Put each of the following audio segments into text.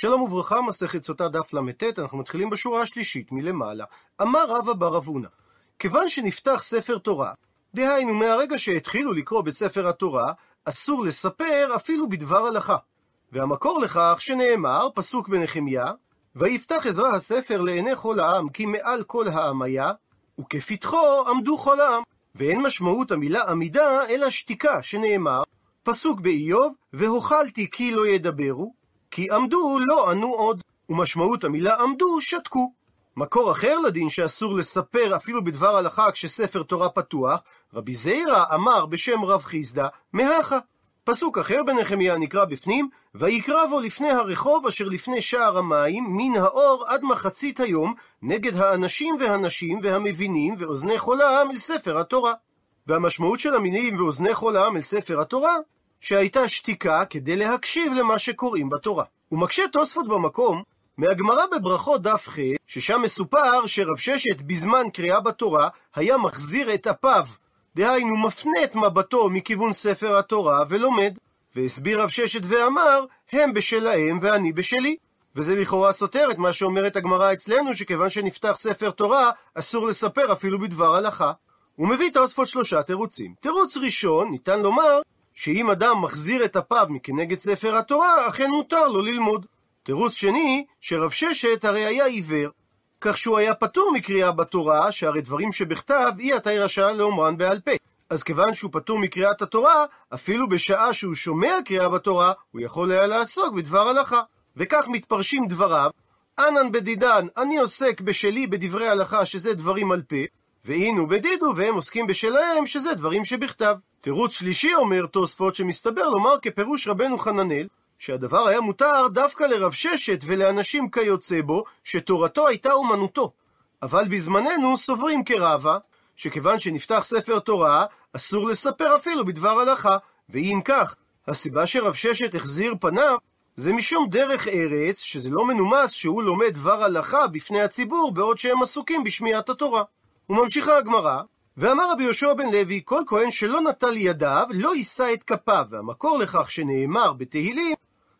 שלום וברכה, מסכת סוטה דף ל"ט, אנחנו מתחילים בשורה השלישית מלמעלה. אמר רבא בר אבונה, כיוון שנפתח ספר תורה, דהיינו מהרגע שהתחילו לקרוא בספר התורה, אסור לספר אפילו בדבר הלכה. והמקור לכך שנאמר, פסוק בנחמיה, ויפתח עזרא הספר לעיני כל העם, כי מעל כל העם היה, וכפתחו עמדו כל העם. ואין משמעות המילה עמידה, אלא שתיקה, שנאמר, פסוק באיוב, והוכלתי כי לא ידברו, כי עמדו לא ענו עוד, ומשמעות המילה עמדו שתקו. מקור אחר לדין שאסור לספר אפילו בדבר הלכה כשספר תורה פתוח, רבי זעירא אמר בשם רב חיסדא, מהכה. פסוק אחר בנחמיה נקרא בפנים, ויקרא בו לפני הרחוב אשר לפני שער המים, מן האור עד מחצית היום, נגד האנשים והנשים והמבינים ואוזני כל העם אל ספר התורה. והמשמעות של המינים ואוזני כל העם אל ספר התורה, שהייתה שתיקה כדי להקשיב למה שקוראים בתורה. ומקשה תוספות במקום, מהגמרא בברכות דף ח', ששם מסופר שרב ששת בזמן קריאה בתורה, היה מחזיר את אפיו, דהיינו מפנה את מבטו מכיוון ספר התורה ולומד. והסביר רב ששת ואמר, הם בשלהם ואני בשלי. וזה לכאורה סותר את מה שאומרת הגמרא אצלנו, שכיוון שנפתח ספר תורה, אסור לספר אפילו בדבר הלכה. הוא מביא תוספות שלושה תירוצים. תירוץ ראשון, ניתן לומר, שאם אדם מחזיר את אפיו מכנגד ספר התורה, אכן מותר לו ללמוד. תירוץ שני, שרב ששת הרי היה עיוור, כך שהוא היה פטור מקריאה בתורה, שהרי דברים שבכתב אי אתה רשע לאומרן בעל פה. אז כיוון שהוא פטור מקריאת התורה, אפילו בשעה שהוא שומע קריאה בתורה, הוא יכול היה לעסוק בדבר הלכה. וכך מתפרשים דבריו, אנן בדידן, אני עוסק בשלי בדברי הלכה שזה דברים על פה, והינו בדידו והם עוסקים בשלהם שזה דברים שבכתב. תירוץ שלישי אומר תוספות שמסתבר לומר כפירוש רבנו חננאל, שהדבר היה מותר דווקא לרב ששת ולאנשים כיוצא בו, שתורתו הייתה אומנותו. אבל בזמננו סוברים כרבה, שכיוון שנפתח ספר תורה, אסור לספר אפילו בדבר הלכה. ואם כך, הסיבה שרב ששת החזיר פניו, זה משום דרך ארץ, שזה לא מנומס שהוא לומד דבר הלכה בפני הציבור, בעוד שהם עסוקים בשמיעת התורה. וממשיכה הגמרא, ואמר רבי יהושע בן לוי, כל כהן שלא נטל ידיו, לא יישא את כפיו, והמקור לכך שנאמר בתהילים,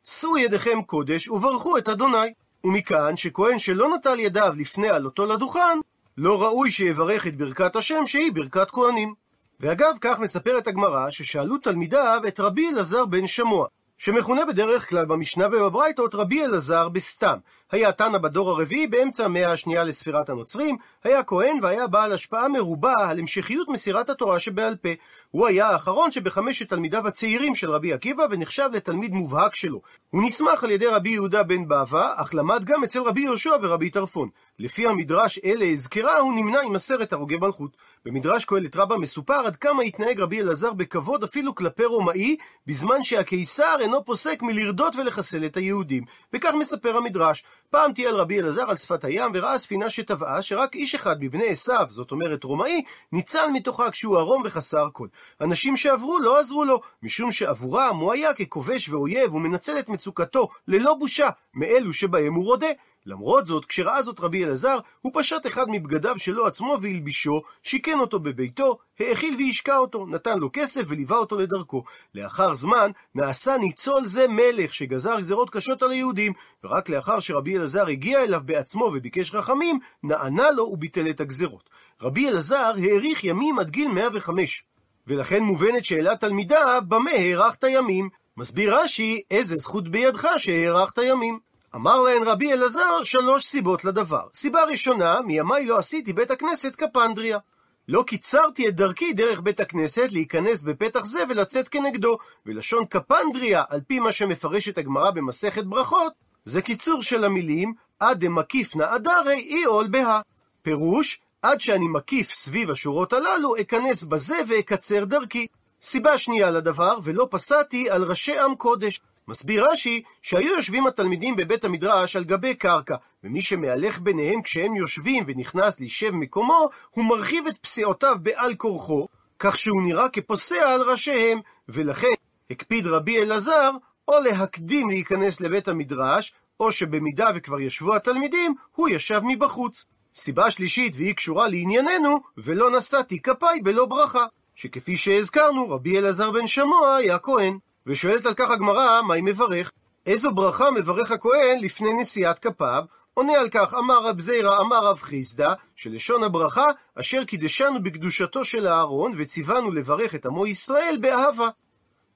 שאו ידיכם קודש וברכו את אדוני. ומכאן שכהן שלא נטל ידיו לפני עלותו לדוכן, לא ראוי שיברך את ברכת השם שהיא ברכת כהנים. ואגב, כך מספרת הגמרא ששאלו תלמידיו את רבי אלעזר בן שמוע, שמכונה בדרך כלל במשנה ובברייתות רבי אלעזר בסתם. היה תנא בדור הרביעי באמצע המאה השנייה לספירת הנוצרים, היה כהן והיה בעל השפעה מרובה על המשכיות מסירת התורה שבעל פה. הוא היה האחרון שבחמשת תלמידיו הצעירים של רבי עקיבא ונחשב לתלמיד מובהק שלו. הוא נסמך על ידי רבי יהודה בן בבא, אך למד גם אצל רבי יהושע ורבי טרפון. לפי המדרש אלה הזכרה, הוא נמנה עם עשרת הרוגי מלכות. במדרש קהלת רבה מסופר עד כמה התנהג רבי אלעזר בכבוד אפילו כלפי רומאי, בזמן שהקיסר אינו פוסק מלרדות ולחסל את היהודים. וכך מספר המדרש. פעם טייל רבי אלעזר על שפת הים וראה ספינה שטבעה, שרק איש אחד מבני עשיו, זאת אומרת רומאי, ניצל מתוכה כשהוא ערום וחסר כל. אנשים שעברו לא עזרו לו, משום שעבורם הוא היה ככובש ואויב ומנצל את מצוקתו ללא בושה מאלו שבהם הוא רודה. למרות זאת, כשראה זאת רבי אלעזר, הוא פשט אחד מבגדיו שלו עצמו והלבישו, שיכן אותו בביתו, האכיל והשקע אותו, נתן לו כסף וליווה אותו לדרכו. לאחר זמן, נעשה ניצול זה מלך, שגזר גזרות קשות על היהודים, ורק לאחר שרבי אלעזר הגיע אליו בעצמו וביקש רחמים, נענה לו וביטל את הגזרות. רבי אלעזר האריך ימים עד גיל 105. ולכן מובנת שאלת תלמידה, במה הארכת ימים? מסביר רש"י, איזה זכות בידך שהארכת ימים. אמר להן רבי אלעזר שלוש סיבות לדבר. סיבה ראשונה, מימיי לא עשיתי בית הכנסת כפנדריה. לא קיצרתי את דרכי דרך בית הכנסת להיכנס בפתח זה ולצאת כנגדו, ולשון קפנדריה, על פי מה שמפרשת הגמרא במסכת ברכות, זה קיצור של המילים עד דמקיף נעדרי אי עול בה. פירוש, עד שאני מקיף סביב השורות הללו, אכנס בזה ואקצר דרכי. סיבה שנייה לדבר, ולא פסעתי על ראשי עם קודש. מסביר רש"י שהיו יושבים התלמידים בבית המדרש על גבי קרקע, ומי שמהלך ביניהם כשהם יושבים ונכנס לישב מקומו, הוא מרחיב את פסיעותיו בעל כורחו, כך שהוא נראה כפוסע על ראשיהם, ולכן הקפיד רבי אלעזר או להקדים להיכנס לבית המדרש, או שבמידה וכבר ישבו התלמידים, הוא ישב מבחוץ. סיבה שלישית, והיא קשורה לענייננו, ולא נשאתי כפיי בלא ברכה, שכפי שהזכרנו, רבי אלעזר בן שמוע היה כהן. ושואלת על כך הגמרא, מה היא מברך? איזו ברכה מברך הכהן לפני נשיאת כפיו? עונה על כך, אמר רב זירא, אמר רב חיסדא, שלשון הברכה, אשר קידשנו בקדושתו של אהרון, וציוונו לברך את עמו ישראל באהבה.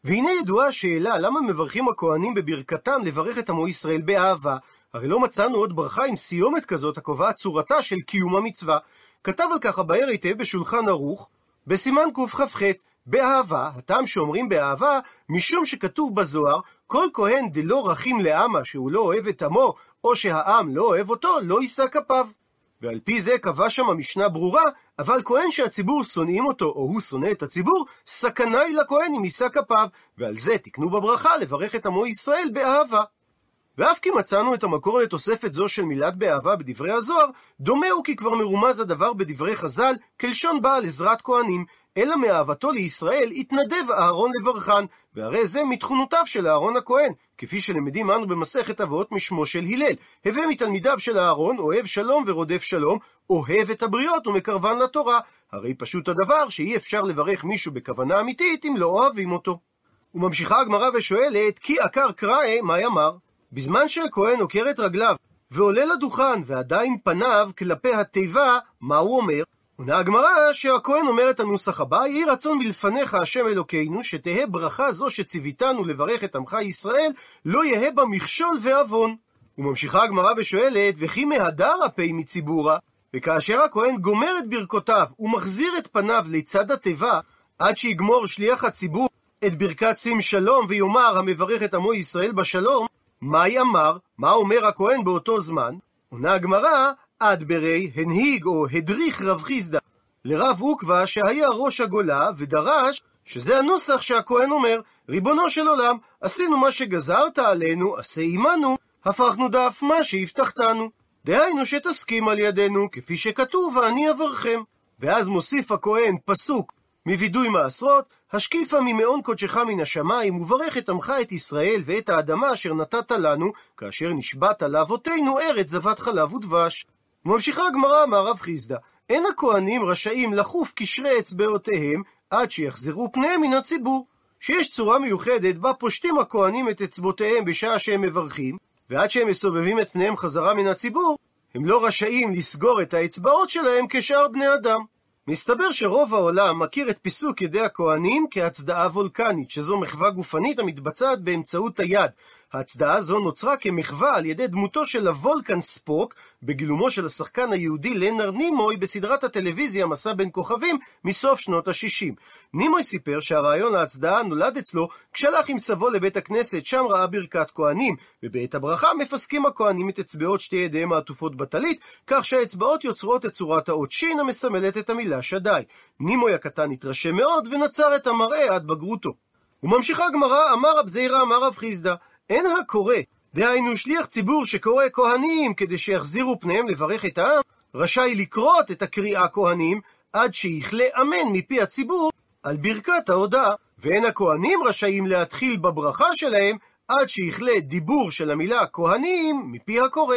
והנה ידועה השאלה, למה מברכים הכהנים בברכתם לברך את עמו ישראל באהבה? הרי לא מצאנו עוד ברכה עם סיומת כזאת הקובעת צורתה של קיום המצווה. כתב על כך הבאר היטב בשולחן ערוך, בסימן קכ"ח, באהבה, הטעם שאומרים באהבה, משום שכתוב בזוהר, כל כהן דלא רחים לעמה, שהוא לא אוהב את עמו, או שהעם לא אוהב אותו, לא יישא כפיו. ועל פי זה קבע שם המשנה ברורה, אבל כהן שהציבור שונאים אותו, או הוא שונא את הציבור, סכנה היא לכהן אם יישא כפיו, ועל זה תקנו בברכה לברך את עמו ישראל באהבה. ואף כי מצאנו את המקור לתוספת זו של מילת באהבה בדברי הזוהר, דומה הוא כי כבר מרומז הדבר בדברי חז"ל, כלשון בעל עזרת כהנים, אלא מאהבתו לישראל התנדב אהרון לברכן, והרי זה מתכונותיו של אהרון הכהן, כפי שלמדים אנו במסכת אבות משמו של הלל. הווה מתלמידיו של אהרון, אוהב שלום ורודף שלום, אוהב את הבריות ומקרבן לתורה. הרי פשוט הדבר שאי אפשר לברך מישהו בכוונה אמיתית אם לא אוהבים אותו. וממשיכה הגמרא ושואלת, כי עקר קראי, מה יאמר? בזמן שהכהן עוקר את רגליו ועולה לדוכן ועדיין פניו כלפי התיבה, מה הוא אומר? עונה הגמרא שהכהן אומר את הנוסח הבא, יהי רצון מלפניך השם אלוקינו, שתהא ברכה זו שציוויתנו לברך את עמך ישראל, לא יהא בה מכשול ועוון. וממשיכה הגמרא ושואלת, וכי מהדר הפי מציבורה? וכאשר הכהן גומר את ברכותיו ומחזיר את פניו לצד התיבה, עד שיגמור שליח הציבור את ברכת שים שלום ויאמר המברך את עמו ישראל בשלום, מה יאמר? מה אומר הכהן באותו זמן? עונה הגמרא, עד ברי הנהיג או הדריך רב חיסדא לרב עוקבא שהיה ראש הגולה ודרש שזה הנוסח שהכהן אומר, ריבונו של עולם, עשינו מה שגזרת עלינו, עשה עמנו, הפכנו דף מה שהבטחתנו. דהיינו שתסכים על ידינו, כפי שכתוב, ואני אברכם. ואז מוסיף הכהן פסוק מווידוי מעשרות, השקיפה ממעון קודשך מן השמיים, וברך את עמך את ישראל ואת האדמה אשר נתת לנו, כאשר נשבעת לאבותינו ארץ זבת חלב ודבש. וממשיכה הגמרא מהרב חיסדא, אין הכהנים רשאים לחוף קשרי אצבעותיהם עד שיחזרו פניהם מן הציבור. שיש צורה מיוחדת בה פושטים הכהנים את אצבעותיהם בשעה שהם מברכים, ועד שהם מסובבים את פניהם חזרה מן הציבור, הם לא רשאים לסגור את האצבעות שלהם כשאר בני אדם. מסתבר שרוב העולם מכיר את פיסוק ידי הכהנים כהצדעה וולקנית, שזו מחווה גופנית המתבצעת באמצעות היד. ההצדעה זו נוצרה כמחווה על ידי דמותו של הוולקן ספוק, בגילומו של השחקן היהודי לנר נימוי בסדרת הטלוויזיה מסע בין כוכבים מסוף שנות ה-60. נימוי סיפר שהרעיון להצדעה נולד אצלו כשהלך עם סבו לבית הכנסת, שם ראה ברכת כהנים, ובעת הברכה מפסקים הכהנים את אצבעות שתי ידיהם העטופות בטלית, כך שהאצבעות יוצרות את צורת האות שין המסמלת את המילה שדי. נימוי הקטן התרשם מאוד ונצר את המראה עד בגרותו. וממשיכה הגמרא, אמר רב זעירא, אמר רב חיסדא, אין הקורא, דהיינו שליח ציבור שקורא כהנים כדי שיחזירו פניהם לברך את העם, רשאי לקרות את הקריאה כהנים עד שיכלה אמן מפי הציבור על ברכת ההודעה, ואין הכהנים רשאים להתחיל בברכה שלהם עד שיכלה דיבור של המילה כהנים מפי הקורא,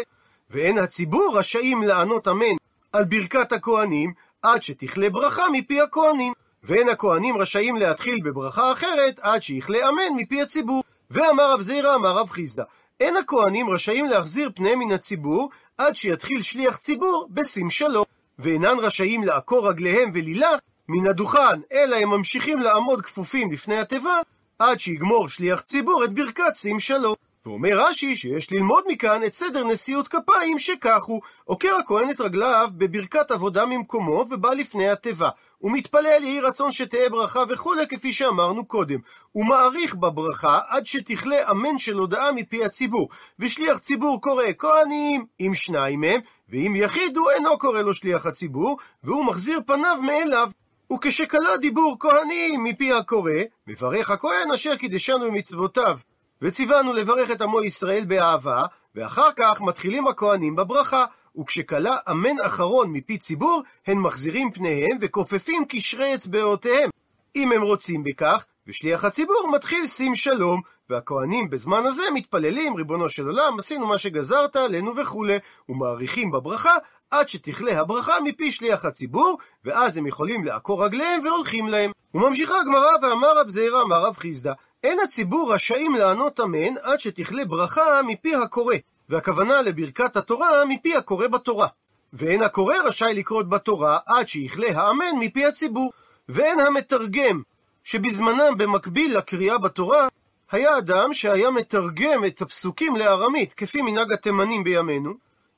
ואין הציבור רשאים לענות אמן על ברכת הכהנים עד שתכלה ברכה מפי הכהנים, ואין הכהנים רשאים להתחיל בברכה אחרת עד שיכלה אמן מפי הציבור. ואמר רב זירא, אמר רב חיסדא, אין הכהנים רשאים להחזיר פניהם מן הציבור עד שיתחיל שליח ציבור בשים שלום, ואינן רשאים לעקור רגליהם ולילך מן הדוכן, אלא הם ממשיכים לעמוד כפופים לפני התיבה עד שיגמור שליח ציבור את ברכת שים שלום. ואומר רש"י שיש ללמוד מכאן את סדר נשיאות כפיים שכך הוא, עוקר הכהן את רגליו בברכת עבודה ממקומו ובא לפני התיבה. הוא מתפלל יהי רצון שתהא ברכה וכולי כפי שאמרנו קודם. הוא מעריך בברכה עד שתכלה אמן של הודעה מפי הציבור. ושליח ציבור קורא כהנים עם שניים מהם, ואם יחיד הוא אינו קורא לו שליח הציבור, והוא מחזיר פניו מאליו. וכשקלה דיבור כהנים מפי הקורא, מברך הכהן אשר קידשנו במצוותיו. וציוונו לברך את עמו ישראל באהבה, ואחר כך מתחילים הכהנים בברכה, וכשכלה אמן אחרון מפי ציבור, הן מחזירים פניהם וכופפים קשרי אצבעותיהם. אם הם רוצים בכך, ושליח הציבור מתחיל שים שלום, והכהנים בזמן הזה מתפללים, ריבונו של עולם, עשינו מה שגזרת עלינו וכולי, ומעריכים בברכה עד שתכלה הברכה מפי שליח הציבור, ואז הם יכולים לעקור רגליהם והולכים להם. וממשיכה הגמרא ואמר רב זעירא אמר רב חיסדא, אין הציבור רשאים לענות אמן עד שתכלה ברכה מפי הקורא, והכוונה לברכת התורה מפי הקורא בתורה. ואין הקורא רשאי לקרות בתורה עד שיכלה האמן מפי הציבור. ואין המתרגם, שבזמנם במקביל לקריאה בתורה, היה אדם שהיה מתרגם את הפסוקים לארמית, כפי מנהג התימנים בימינו,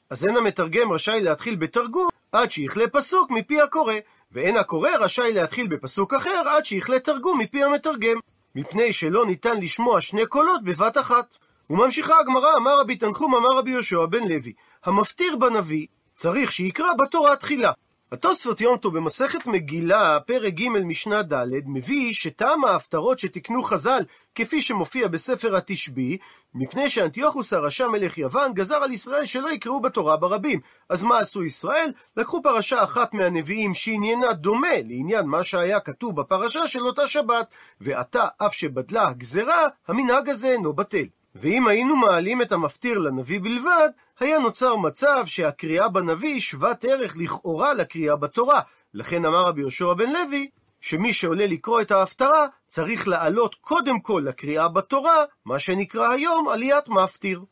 אז אין המתרגם רשאי להתחיל בתרגום עד שיכלה פסוק מפי הקורא, ואין הקורא רשאי להתחיל בפסוק אחר עד שיכלה תרגום מפי המתרגם, מפני שלא ניתן לשמוע שני קולות בבת אחת. וממשיכה הגמרא, אמר רבי תנחום, אמר רבי יהושע בן לוי, המפטיר בנביא צריך שיקרא בתורה תחילה. התוספות יום טוב במסכת מגילה, פרק ג' משנה ד', מביא שטעם ההפטרות שתיקנו חז"ל, כפי שמופיע בספר התשבי, מפני שאנטיוכוס הרשע מלך יוון גזר על ישראל שלא יקראו בתורה ברבים. אז מה עשו ישראל? לקחו פרשה אחת מהנביאים שעניינה דומה לעניין מה שהיה כתוב בפרשה של אותה שבת, ועתה אף שבדלה הגזרה, המנהג הזה אינו בטל. ואם היינו מעלים את המפטיר לנביא בלבד, היה נוצר מצב שהקריאה בנביא שוות ערך לכאורה לקריאה בתורה. לכן אמר רבי יהושע בן לוי, שמי שעולה לקרוא את ההפטרה, צריך לעלות קודם כל לקריאה בתורה, מה שנקרא היום עליית מפטיר.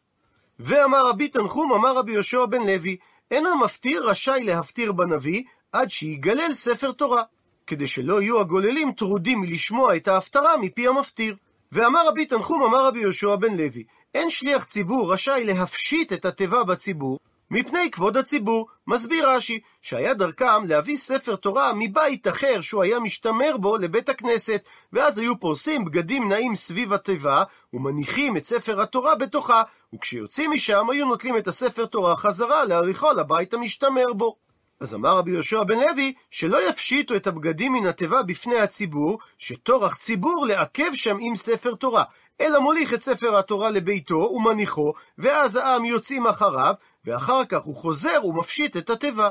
ואמר רבי תנחום, אמר רבי יהושע בן לוי, אין המפטיר רשאי להפטיר בנביא עד שיגלל ספר תורה, כדי שלא יהיו הגוללים טרודים מלשמוע את ההפטרה מפי המפטיר. ואמר רבי תנחום, אמר רבי יהושע בן לוי, אין שליח ציבור רשאי להפשיט את התיבה בציבור, מפני כבוד הציבור. מסביר רש"י, שהיה דרכם להביא ספר תורה מבית אחר שהוא היה משתמר בו לבית הכנסת, ואז היו פורסים בגדים נעים סביב התיבה, ומניחים את ספר התורה בתוכה, וכשיוצאים משם היו נוטלים את הספר תורה חזרה להעריכו לבית המשתמר בו. אז אמר רבי יהושע בן לוי, שלא יפשיטו את הבגדים מן התיבה בפני הציבור, שטורח ציבור לעכב שם עם ספר תורה, אלא מוליך את ספר התורה לביתו ומניחו, ואז העם יוצאים אחריו, ואחר כך הוא חוזר ומפשיט את התיבה.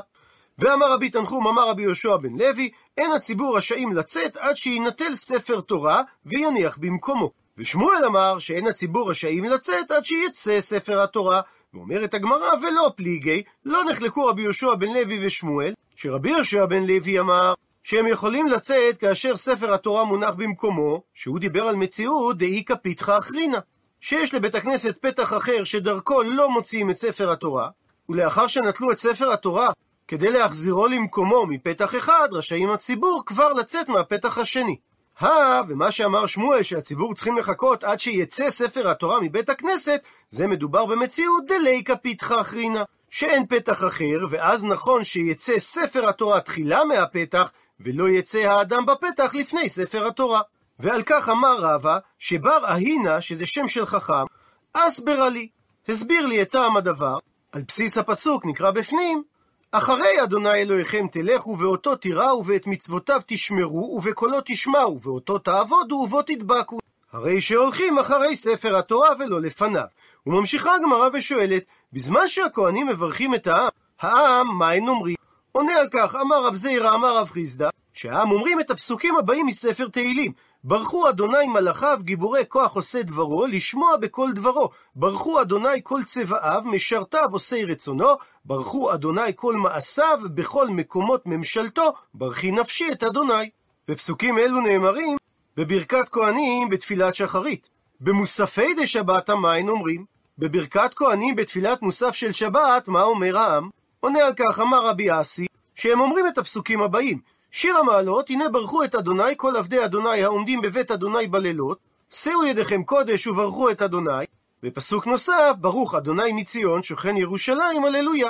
ואמר רבי תנחום, אמר רבי יהושע בן לוי, אין הציבור רשאים לצאת עד שיינטל ספר תורה ויניח במקומו. ושמואל אמר שאין הציבור רשאים לצאת עד שיצא ספר התורה. ואומרת הגמרא, ולא פליגי, לא נחלקו רבי יהושע בן לוי ושמואל, שרבי יהושע בן לוי אמר שהם יכולים לצאת כאשר ספר התורה מונח במקומו, שהוא דיבר על מציאות דאיכא פיתחא אחרינא, שיש לבית הכנסת פתח אחר שדרכו לא מוציאים את ספר התורה, ולאחר שנטלו את ספר התורה כדי להחזירו למקומו מפתח אחד, רשאים הציבור כבר לצאת מהפתח השני. הא, ומה שאמר שמואל שהציבור צריכים לחכות עד שיצא ספר התורה מבית הכנסת, זה מדובר במציאות דליקא פיתחא אחרינא, שאין פתח אחר, ואז נכון שיצא ספר התורה תחילה מהפתח, ולא יצא האדם בפתח לפני ספר התורה. ועל כך אמר רבא, שבר אהינה, שזה שם של חכם, אסברה לי, הסביר לי את טעם הדבר, על בסיס הפסוק נקרא בפנים, אחרי אדוני אלוהיכם תלכו, ואותו תיראו, ואת מצוותיו תשמרו, ובקולו תשמעו, ואותו תעבודו, ובו תדבקו. הרי שהולכים אחרי ספר התורה ולא לפניו. וממשיכה הגמרא ושואלת, בזמן שהכהנים מברכים את העם, העם, מה הם אומרים? עונה על כך, אמר רב זעירא, אמר רב חיסדא, שהעם אומרים את הפסוקים הבאים מספר תהילים. ברכו אדוני מלאכיו, גיבורי כוח עושה דברו, לשמוע בכל דברו. ברכו אדוני כל צבאיו, משרתיו עושי רצונו. ברכו אדוני כל מעשיו, בכל מקומות ממשלתו, ברכי נפשי את אדוני. ופסוקים אלו נאמרים בברכת כהנים בתפילת שחרית. במוספי דשבת המים אומרים, בברכת כהנים בתפילת מוסף של שבת, מה אומר העם? עונה על כך אמר רבי אסי, שהם אומרים את הפסוקים הבאים: שיר המעלות, הנה ברכו את אדוני כל עבדי אדוני העומדים בבית אדוני בלילות, שאו ידיכם קודש וברכו את אדוני, ופסוק נוסף, ברוך אדוני מציון, שוכן ירושלים, הללויה.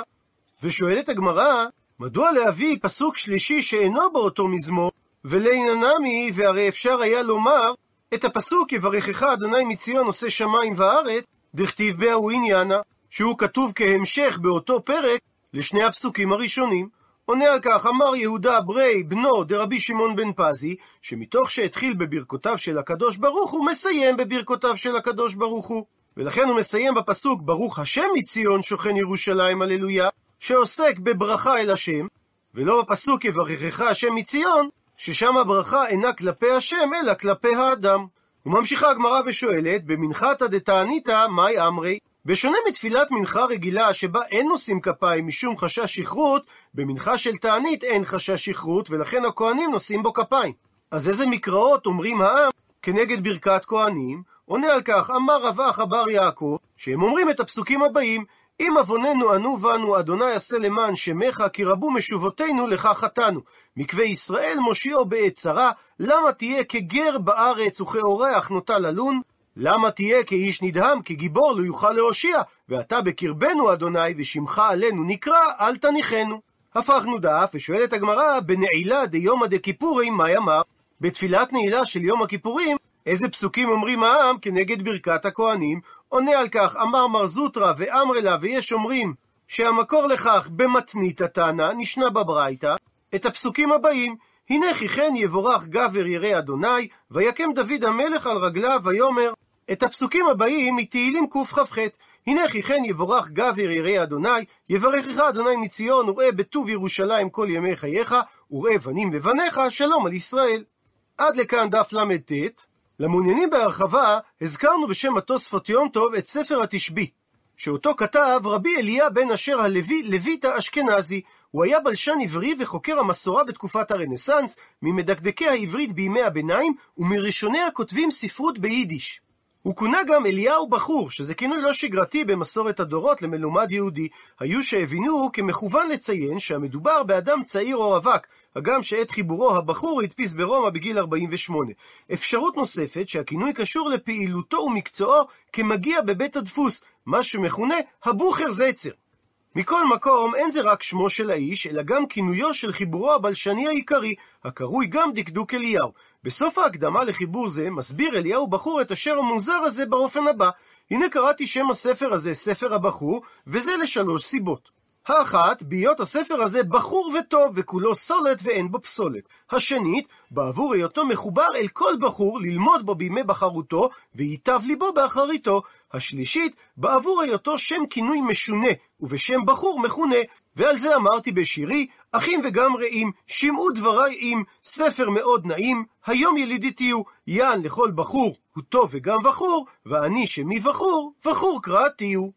ושואלת הגמרא, מדוע להביא פסוק שלישי שאינו באותו מזמור, ולעיננמי, והרי אפשר היה לומר את הפסוק יברכך אדוני מציון עושה שמיים וארץ, דכתיב בהוא עניינה, שהוא כתוב כהמשך באותו פרק לשני הפסוקים הראשונים. עונה על כך, אמר יהודה ברי, בנו דרבי שמעון בן פזי, שמתוך שהתחיל בברכותיו של הקדוש ברוך הוא, מסיים בברכותיו של הקדוש ברוך הוא. ולכן הוא מסיים בפסוק, ברוך השם מציון שוכן ירושלים, הללויה, שעוסק בברכה אל השם, ולא בפסוק יברכך השם מציון, ששם הברכה אינה כלפי השם, אלא כלפי האדם. וממשיכה הגמרא ושואלת, במנחתא דתעניתא, מאי אמרי? בשונה מתפילת מנחה רגילה שבה אין נושאים כפיים משום חשש שכרות, במנחה של תענית אין חשש שכרות ולכן הכהנים נושאים בו כפיים. אז איזה מקראות אומרים העם כנגד ברכת כהנים, עונה על כך, אמר רב אחא בר יעקב, שהם אומרים את הפסוקים הבאים, אם עווננו ענו בנו, אדוני עשה למען שמך, כי רבו משובותינו, לך חטאנו. מקווה ישראל מושיעו בעת צרה, למה תהיה כגר בארץ וכאורח נוטה ללון? למה תהיה כאיש נדהם, כגיבור לא יוכל להושיע, ואתה בקרבנו, אדוני, ושמך עלינו נקרא, אל תניחנו. הפכנו דף, ושואלת הגמרא, בנעילה דיומא דכיפורים, מה יאמר? בתפילת נעילה של יום הכיפורים, איזה פסוקים אומרים העם כנגד ברכת הכהנים? עונה על כך, אמר מר זוטרא ואמרלה, ויש אומרים שהמקור לכך במתנית התנא, נשנה בברייתא, את הפסוקים הבאים, הנה כי כן יבורך גבר ירא אדוני, ויקם דוד המלך על רגליו, ויאמר, את הפסוקים הבאים מתהילים קכ"ח, הנה כי כן יבורך גבר ירא אדוני, יברכך אדוני מציון, וראה בטוב ירושלים כל ימי חייך, וראה בנים לבניך, שלום על ישראל. עד לכאן דף ל"ט. למעוניינים בהרחבה, הזכרנו בשם התוספות יום טוב את ספר התשבי, שאותו כתב רבי אליה בן אשר הלוי, לויט האשכנזי. הוא היה בלשן עברי וחוקר המסורה בתקופת הרנסאנס, ממדקדקי העברית בימי הביניים, ומראשוני הכותבים ספרות ביידיש. הוא כונה גם אליהו בחור, שזה כינוי לא שגרתי במסורת הדורות למלומד יהודי. היו שהבינו כמכוון לציין שהמדובר באדם צעיר או רווק, הגם שעת חיבורו הבחור הדפיס ברומא בגיל 48. אפשרות נוספת שהכינוי קשור לפעילותו ומקצועו כמגיע בבית הדפוס, מה שמכונה הבוכר זצר. מכל מקום, אין זה רק שמו של האיש, אלא גם כינויו של חיבורו הבלשני העיקרי, הקרוי גם דקדוק אליהו. בסוף ההקדמה לחיבור זה, מסביר אליהו בחור את השם המוזר הזה באופן הבא. הנה קראתי שם הספר הזה, ספר הבחור, וזה לשלוש סיבות. האחת, בהיות הספר הזה בחור וטוב, וכולו סולת ואין בו פסולת. השנית, בעבור היותו מחובר אל כל בחור, ללמוד בו בימי בחרותו, וייטב ליבו באחריתו. השלישית, בעבור היותו שם כינוי משונה, ובשם בחור מכונה. ועל זה אמרתי בשירי, אחים וגם רעים, שמעו דבריי עם, ספר מאוד נעים, היום ילידי תהיו, יען לכל בחור, הוא טוב וגם בחור, ואני שמי בחור, בחור קרא תהיו.